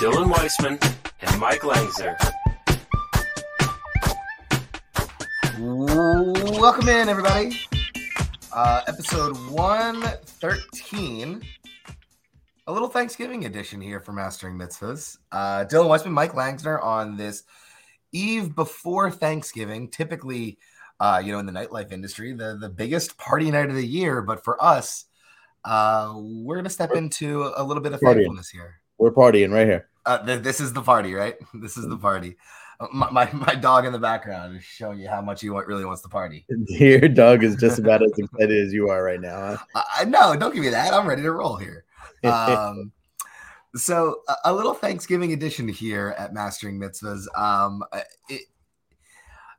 Dylan Weissman, and Mike Langzer. Welcome in, everybody. Uh, episode 113. A little Thanksgiving edition here for Mastering Mitzvahs. Uh, Dylan Weissman, Mike Langsner on this eve before Thanksgiving. Typically, uh, you know, in the nightlife industry, the, the biggest party night of the year. But for us, uh, we're going to step into a little bit of Partying. thankfulness here. We're partying right here. Uh, th- this is the party, right? This is the party. Uh, My, my, my dog in the background is showing you how much he want, really wants to party. Your dog is just about as excited as you are right now. Huh? I, no, don't give me that. I'm ready to roll here. Um, so a, a little Thanksgiving edition here at Mastering Mitzvahs. Um, uh, it,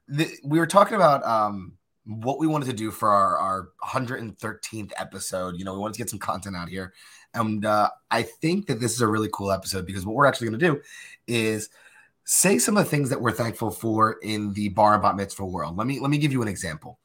the, we were talking about um, what we wanted to do for our, our 113th episode. You know, we wanted to get some content out here. And uh, I think that this is a really cool episode because what we're actually going to do is say some of the things that we're thankful for in the bar and bat mitzvah world. Let me let me give you an example.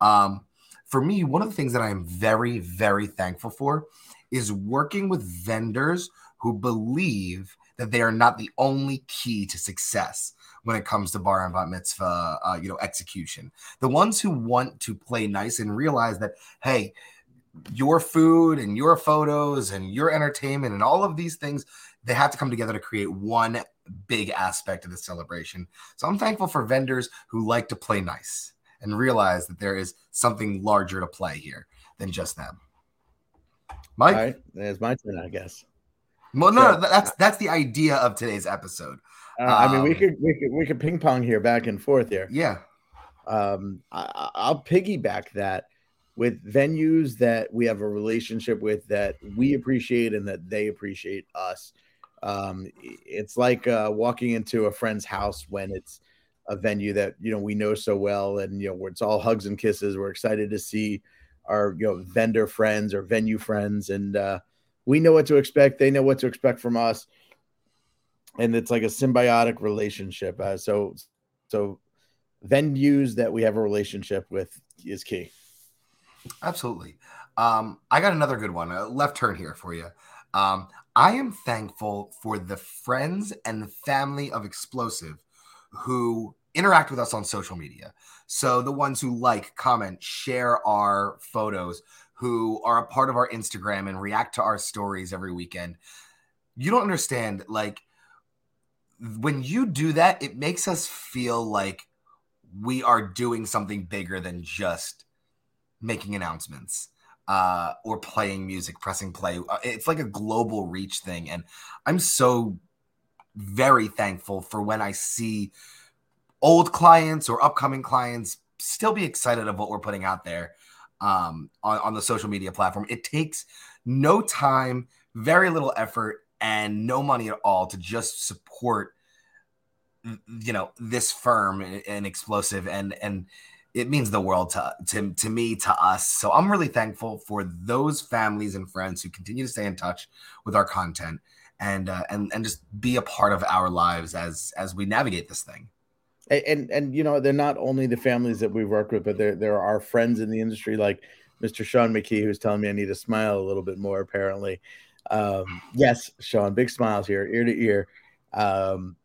Um, for me, one of the things that I am very very thankful for is working with vendors who believe that they are not the only key to success when it comes to bar and bat mitzvah, uh, you know, execution. The ones who want to play nice and realize that, hey, your food and your photos and your entertainment and all of these things, they have to come together to create one big aspect of the celebration. So I'm thankful for vendors who like to play nice and realize that there is something larger to play here than just them. Mike, All right, it's my turn, I guess. well, no, So- no, that's that's the idea of today's episode. Uh, I mean, we Um, could we could we could ping pong here, back and forth here. Yeah, Um, I, I- I'll piggyback that with venues that we have a relationship with that we appreciate and that they appreciate us. Um, it's like uh, walking into a friend's house when it's a venue that you know we know so well, and you know where it's all hugs and kisses. We're excited to see our you know vendor friends or venue friends, and uh, we know what to expect. They know what to expect from us, and it's like a symbiotic relationship. Uh, so, so venues that we have a relationship with is key. Absolutely. Um, I got another good one. A left turn here for you. Um, I am thankful for the friends and the family of Explosive who interact with us on social media. So the ones who like, comment, share our photos, who are a part of our Instagram and react to our stories every weekend. You don't understand, like when you do that, it makes us feel like we are doing something bigger than just making announcements uh, or playing music, pressing play. Uh, It's like a global reach thing. And I'm so very thankful for when I see old clients or upcoming clients still be excited of what we're putting out there um, on, on the social media platform. It takes no time, very little effort, and no money at all to just support you know this firm and explosive and and it means the world to, to to me to us so i'm really thankful for those families and friends who continue to stay in touch with our content and uh, and and just be a part of our lives as as we navigate this thing And, and and you know they're not only the families that we work with, but there there are friends in the industry like Mr. Sean McKee, who's telling me I need to smile a little bit more. Apparently, um, yes, Sean, big smiles here, ear to ear. Um,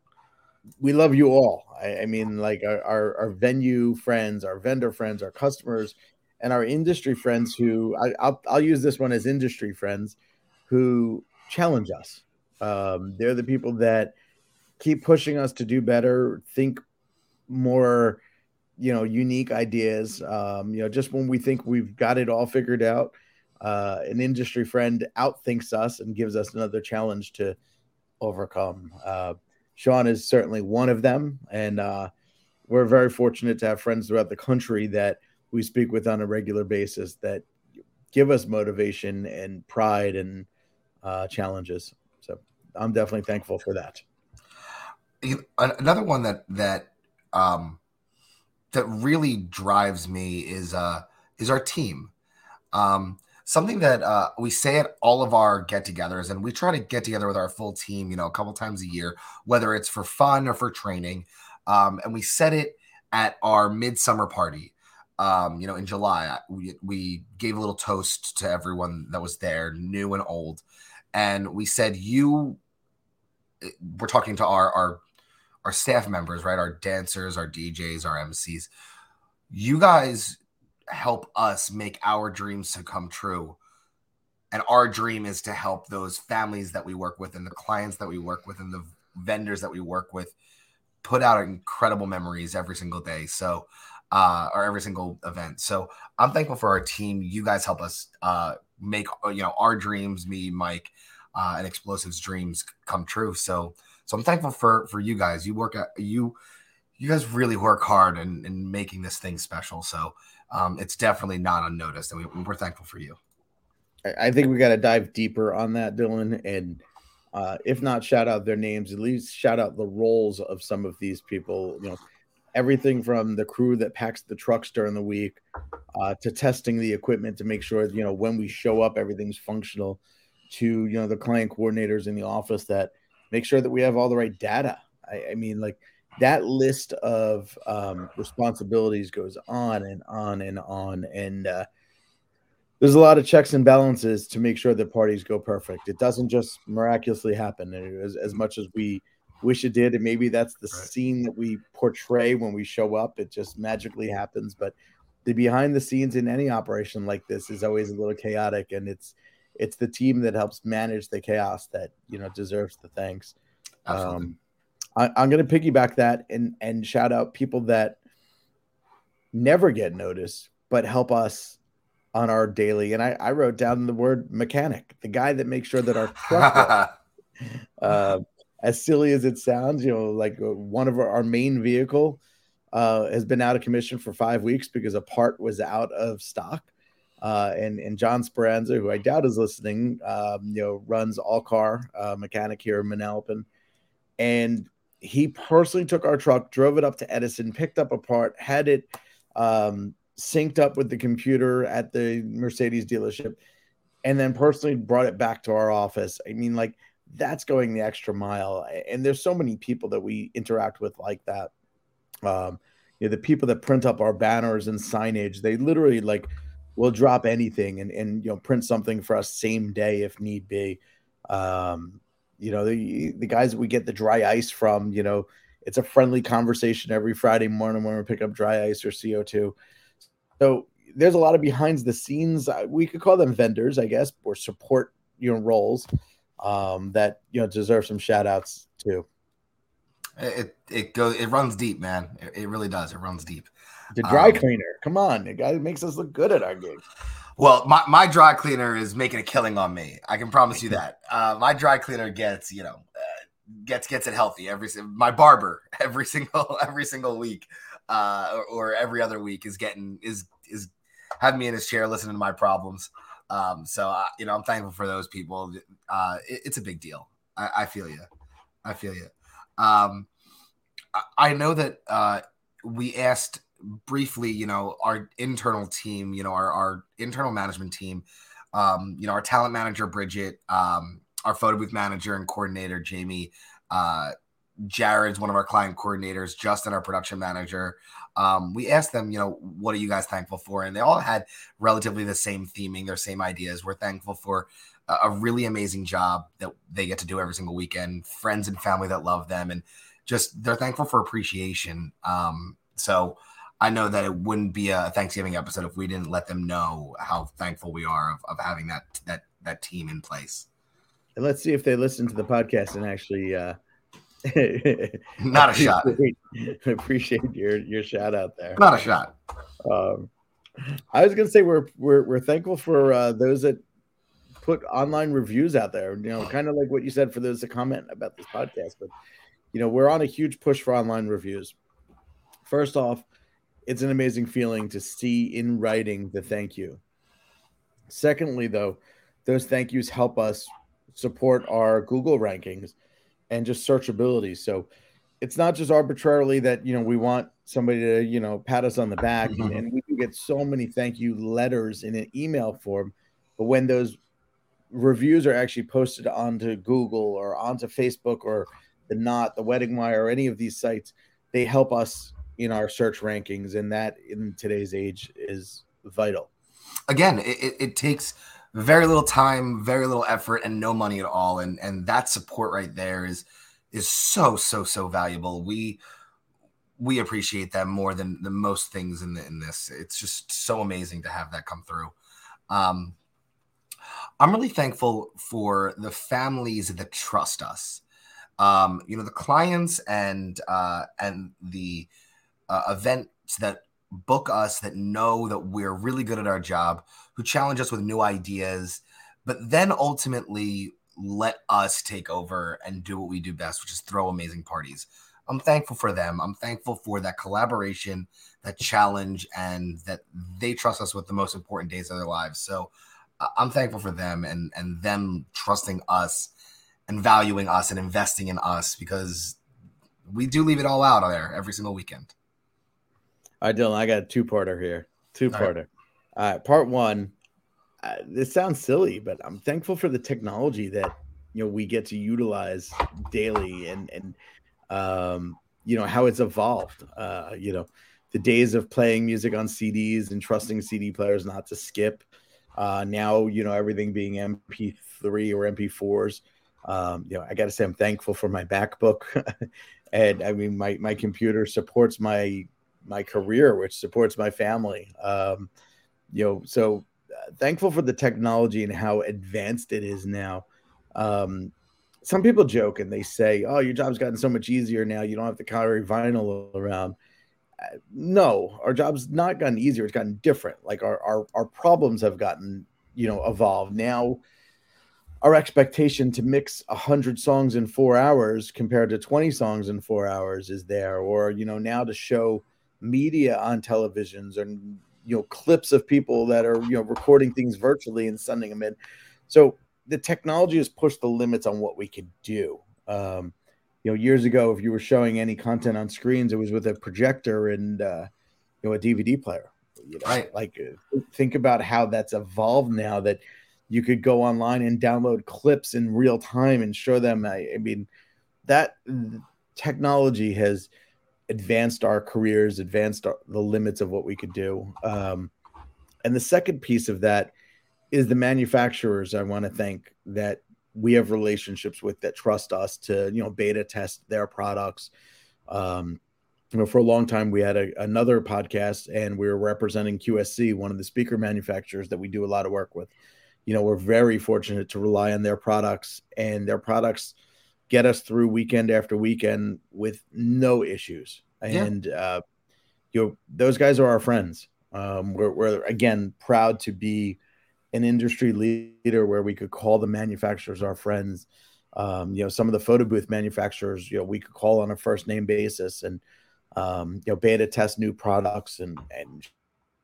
we love you all. I, I mean, like our, our our venue friends, our vendor friends, our customers, and our industry friends. Who I, I'll I'll use this one as industry friends who challenge us. Um, they're the people that keep pushing us to do better, think more, you know, unique ideas. Um, you know, just when we think we've got it all figured out, uh, an industry friend outthinks us and gives us another challenge to overcome. Uh, Sean is certainly one of them, and uh, we're very fortunate to have friends throughout the country that we speak with on a regular basis that give us motivation and pride and uh, challenges. So I'm definitely thankful for that. another one that that um that really drives me is uh is our team um something that uh we say at all of our get-togethers and we try to get together with our full team you know a couple times a year whether it's for fun or for training um and we set it at our midsummer party um you know in july we, we gave a little toast to everyone that was there new and old and we said you we're talking to our our our staff members, right? Our dancers, our DJs, our MCs. You guys help us make our dreams to come true. And our dream is to help those families that we work with and the clients that we work with and the vendors that we work with put out incredible memories every single day. So, uh, or every single event. So I'm thankful for our team. You guys help us uh, make, you know, our dreams, me, Mike, uh, and Explosives dreams come true. So, so I'm thankful for for you guys. You work at you you guys really work hard in, in making this thing special. So um, it's definitely not unnoticed, and we, we're thankful for you. I- think we got to dive deeper on that, Dylan, and uh, if not shout out their names, at least shout out the roles of some of these people. You know, everything from the crew that packs the trucks during the week uh, to testing the equipment to make sure you know when we show up everything's functional. To you know the client coordinators in the office that make sure that we have all the right data. I, I mean, like that list of um, responsibilities goes on and on and on, and uh, there's a lot of checks and balances to make sure that parties go perfect. It doesn't just miraculously happen as, as much as we wish it did. And maybe that's the Right. scene that we portray when we show up. It just magically happens. But the behind the scenes in any operation like this is always a little chaotic. And it's it's the team that helps manage the chaos that you know deserves the thanks. Absolutely. Um, I, I'm going to piggyback that and and shout out people that never get noticed but help us on our daily. And I, I wrote down the word mechanic, the guy that makes sure that our truck, uh, as silly as it sounds, you know, like uh, one of our, our main vehicle uh, has been out of commission for five weeks because a part was out of stock. Uh, and and John Speranza, who I doubt is listening, um, you know, runs all car uh, mechanic here in Manalapan, and he personally took our truck, drove it up to Edison, picked up a part, had it um, synced up with the computer at the Mercedes dealership, and then personally brought it back to our office. I mean, like that's going the extra mile. And there's so many people that we interact with like that. Um, you know, the people that print up our banners and signage, they literally like will drop anything and, and you know print something for us same day if need be. Um, you know, the the guys that we get the dry ice from, you know, it's a friendly conversation every Friday morning when we pick up dry ice or CO2. So there's a lot of behind the scenes. uh, We could call them vendors, I guess, or support you know roles um, that you know deserve some shout outs too. it it goes it runs deep, man. It, it really does. It runs deep. The dry Um, cleaner, come on, the guy makes us look good at our gig. Well, my, my dry cleaner is making a killing on me. I can promise you that. Uh, my dry cleaner gets, you know, uh, gets gets it healthy every my barber every single every single week, uh, or, or every other week is getting is is having me in his chair listening to my problems. Um, so uh, you know, I'm thankful for those people. Uh, it- it's a big deal. I, I feel you. I feel you. Um, I, I know that uh, we asked briefly, you know, our internal team, you know, our, our internal management team, um, you know, our talent manager, Bridget, um, our photo booth manager and coordinator, Jamie, uh, Jared's one of our client coordinators, Justin, our production manager. Um, we asked them, you know, what are you guys thankful for? And they all had relatively the same theming, their same ideas. We're thankful for a, really amazing job that they get to do every single weekend, friends and family that love them, and just they're thankful for appreciation. Um, so I know that it wouldn't be a Thanksgiving episode if we didn't let them know how thankful we are of, of having that that that team in place. And let's see if they listen to the podcast and actually uh Not a shot. appreciate- Appreciate your your shout out there. Not a shot. Um, I was gonna say we're we're we're thankful for uh, those that put online reviews out there. You know, kind of like what you said for those that comment about this podcast. But you know, we're on a huge push for online reviews. First off, it's an amazing feeling to see in writing the thank you. Secondly, though, those thank yous help us support our Google rankings and just searchability. So it's not just arbitrarily that you know we want somebody to you know pat us on the back, Mhm. and we can get so many thank you letters in an email form, but when those reviews are actually posted onto Google or onto Facebook or the Knot, the Wedding Wire, or any of these sites, they help us in our search rankings, and that in today's age is vital. again it, it, takes very little time very little effort and no money at all and and that support right there is is so so so valuable. We we appreciate that more than the most things in the, in this. It's just so amazing to have that come through. Um i'm really thankful for the families that trust us. Um you know the clients and uh and the uh, events that book us that know that we're really good at our job, who challenge us with new ideas, but then ultimately let us take over and do what we do best, which is throw amazing parties. I'm thankful for them. I'm thankful for that collaboration, that challenge, and that they trust us with the most important days of their lives. So I'm thankful for them and and them trusting us and valuing us and investing in us because we do leave it all out there every single weekend. All right, Dylan, I got a two parter here. Two parter. All right, part one. Uh, this sounds silly, but I'm thankful for the technology that you know we get to utilize daily, and and um, you know how it's evolved. Uh, you know, the days of playing music on CDs and trusting CD players not to skip. Uh, now, you know, everything being MP3 or MP4s. Um, you know, I got to say, I'm thankful for my MacBook, and I mean, my my computer supports my my career, which supports my family. Um, you know, so uh, thankful for the technology and how advanced it is now. Um, some people joke and they say, "Oh, your job's gotten so much easier now. You don't have to carry vinyl around." Uh, no, our job's not gotten easier. It's gotten different. Like our our our problems have gotten you know evolved now. Our expectation to mix a hundred songs in four hours compared to twenty songs in four hours is there, or you know now to show media on televisions and you know clips of people that are you know recording things virtually and sending them in so the technology has pushed the limits on what we could do um, you know years ago if you were showing any content on screens it was with a projector and uh, you know a dvd player you know? Right. like uh, think about how that's evolved now that you could go online and download clips in real time and show them i, I mean that technology has advanced our careers, advanced our, the limits of what we could do. Um, and the second piece of that is the manufacturers I want to thank that we have relationships with that trust us to, you know, beta test their products. Um, you know, for a long time, we had a, another podcast and we were representing QSC, one of the speaker manufacturers that we do a lot of work with. You know, we're very fortunate to rely on their products and their products get us through weekend after weekend with no issues. Yeah. And uh, you know, those guys are our friends. Um, we're, we're again proud to be an industry leader where we could call the manufacturers our friends. Um, you know, some of the photo booth manufacturers, you know, we could call on a first name basis and um, you know, beta test new products and and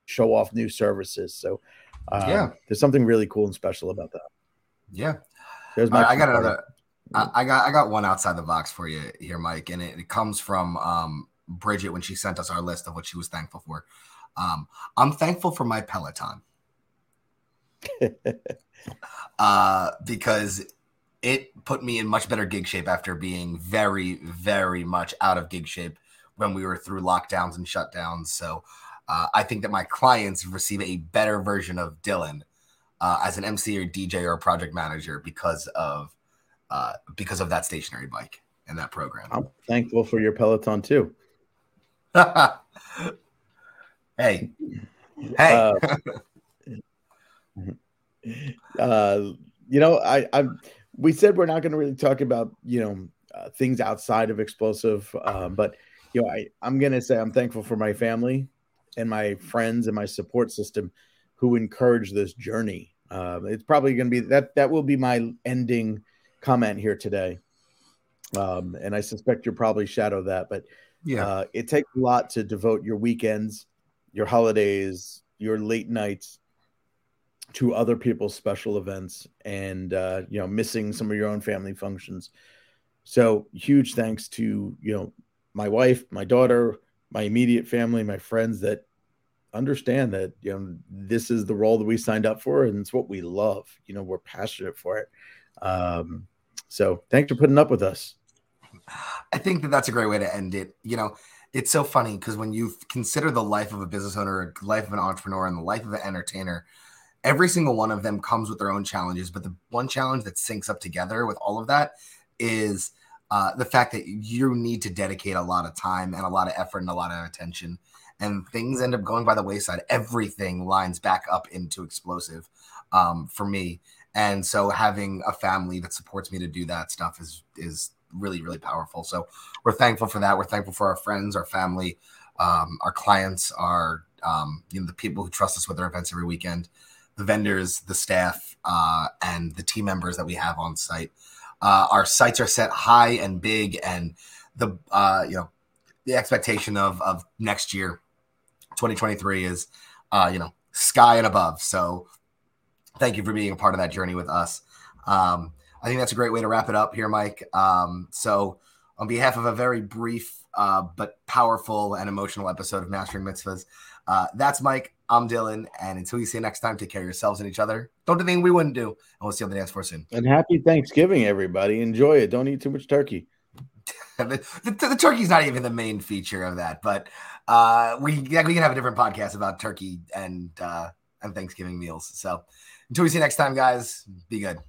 show off new services. So um, Yeah. there's something really cool and special about that. Yeah. There's All right, I got another. I, I got I got one outside the box for you here, Mike, and it, it comes from um, Bridget when she sent us our list of what she was thankful for. Um, I'm thankful for my Peloton uh, because it put me in much better gig shape after being very, very much out of gig shape when we were through lockdowns and shutdowns. So uh, I think that my clients receive a better version of Dylan uh, as an MC or DJ or project manager because of uh, because of that stationary bike and that program. I'm thankful for your Peloton too. hey, hey, Uh, uh, you know, I, I, we said we're not going to really talk about you know uh, things outside of explosive, um, but you know, I, I'm going to say I'm thankful for my family and my friends and my support system who encourage this journey. Um, it's probably going to be that that will be my ending comment here today, um, and I suspect you're probably shadow that, but yeah, uh, it takes a lot to devote your weekends, your holidays, your late nights to other people's special events, and uh, you know, missing some of your own family functions. So huge thanks to you know my wife, my daughter, my immediate family, my friends that understand that you know this is the role that we signed up for and it's what we love. You know, we're passionate for it. Um, so thanks for putting up with us. I think that that's a great way to end it. You know, it's so funny because when you consider the life of a business owner, life of an entrepreneur, and the life of an entertainer, every single one of them comes with their own challenges. But the one challenge that syncs up together with all of that is uh, the fact that you need to dedicate a lot of time and a lot of effort and a lot of attention. And things end up going by the wayside. Everything lines back up into explosive um, for me. And so having a family that supports me to do that stuff is is really really powerful. So we're thankful for that. We're thankful for our friends, our family, um, our clients, our um, you know the people who trust us with their events every weekend, the vendors, the staff, uh, and the team members that we have on site. Uh, our sights are set high and big, and the uh, you know the expectation of of next year, 2023 is uh, you know sky and above. So thank you for being a part of that journey with us. Um, I think that's a great way to wrap it up here, Mike. Um, so, on behalf of a very brief uh, but powerful and emotional episode of Mastering Mitzvahs, uh, that's Mike. I'm Dylan. And until we see you next time, take care of yourselves and each other. Don't do anything we wouldn't do. And we'll see you on the dance floor soon. And happy Thanksgiving, everybody. Enjoy it. Don't eat too much turkey. the, the, the, turkey's not even the main feature of that, but uh, we, we can have a different podcast about turkey and uh, and Thanksgiving meals. So until we see you next time, guys, be good.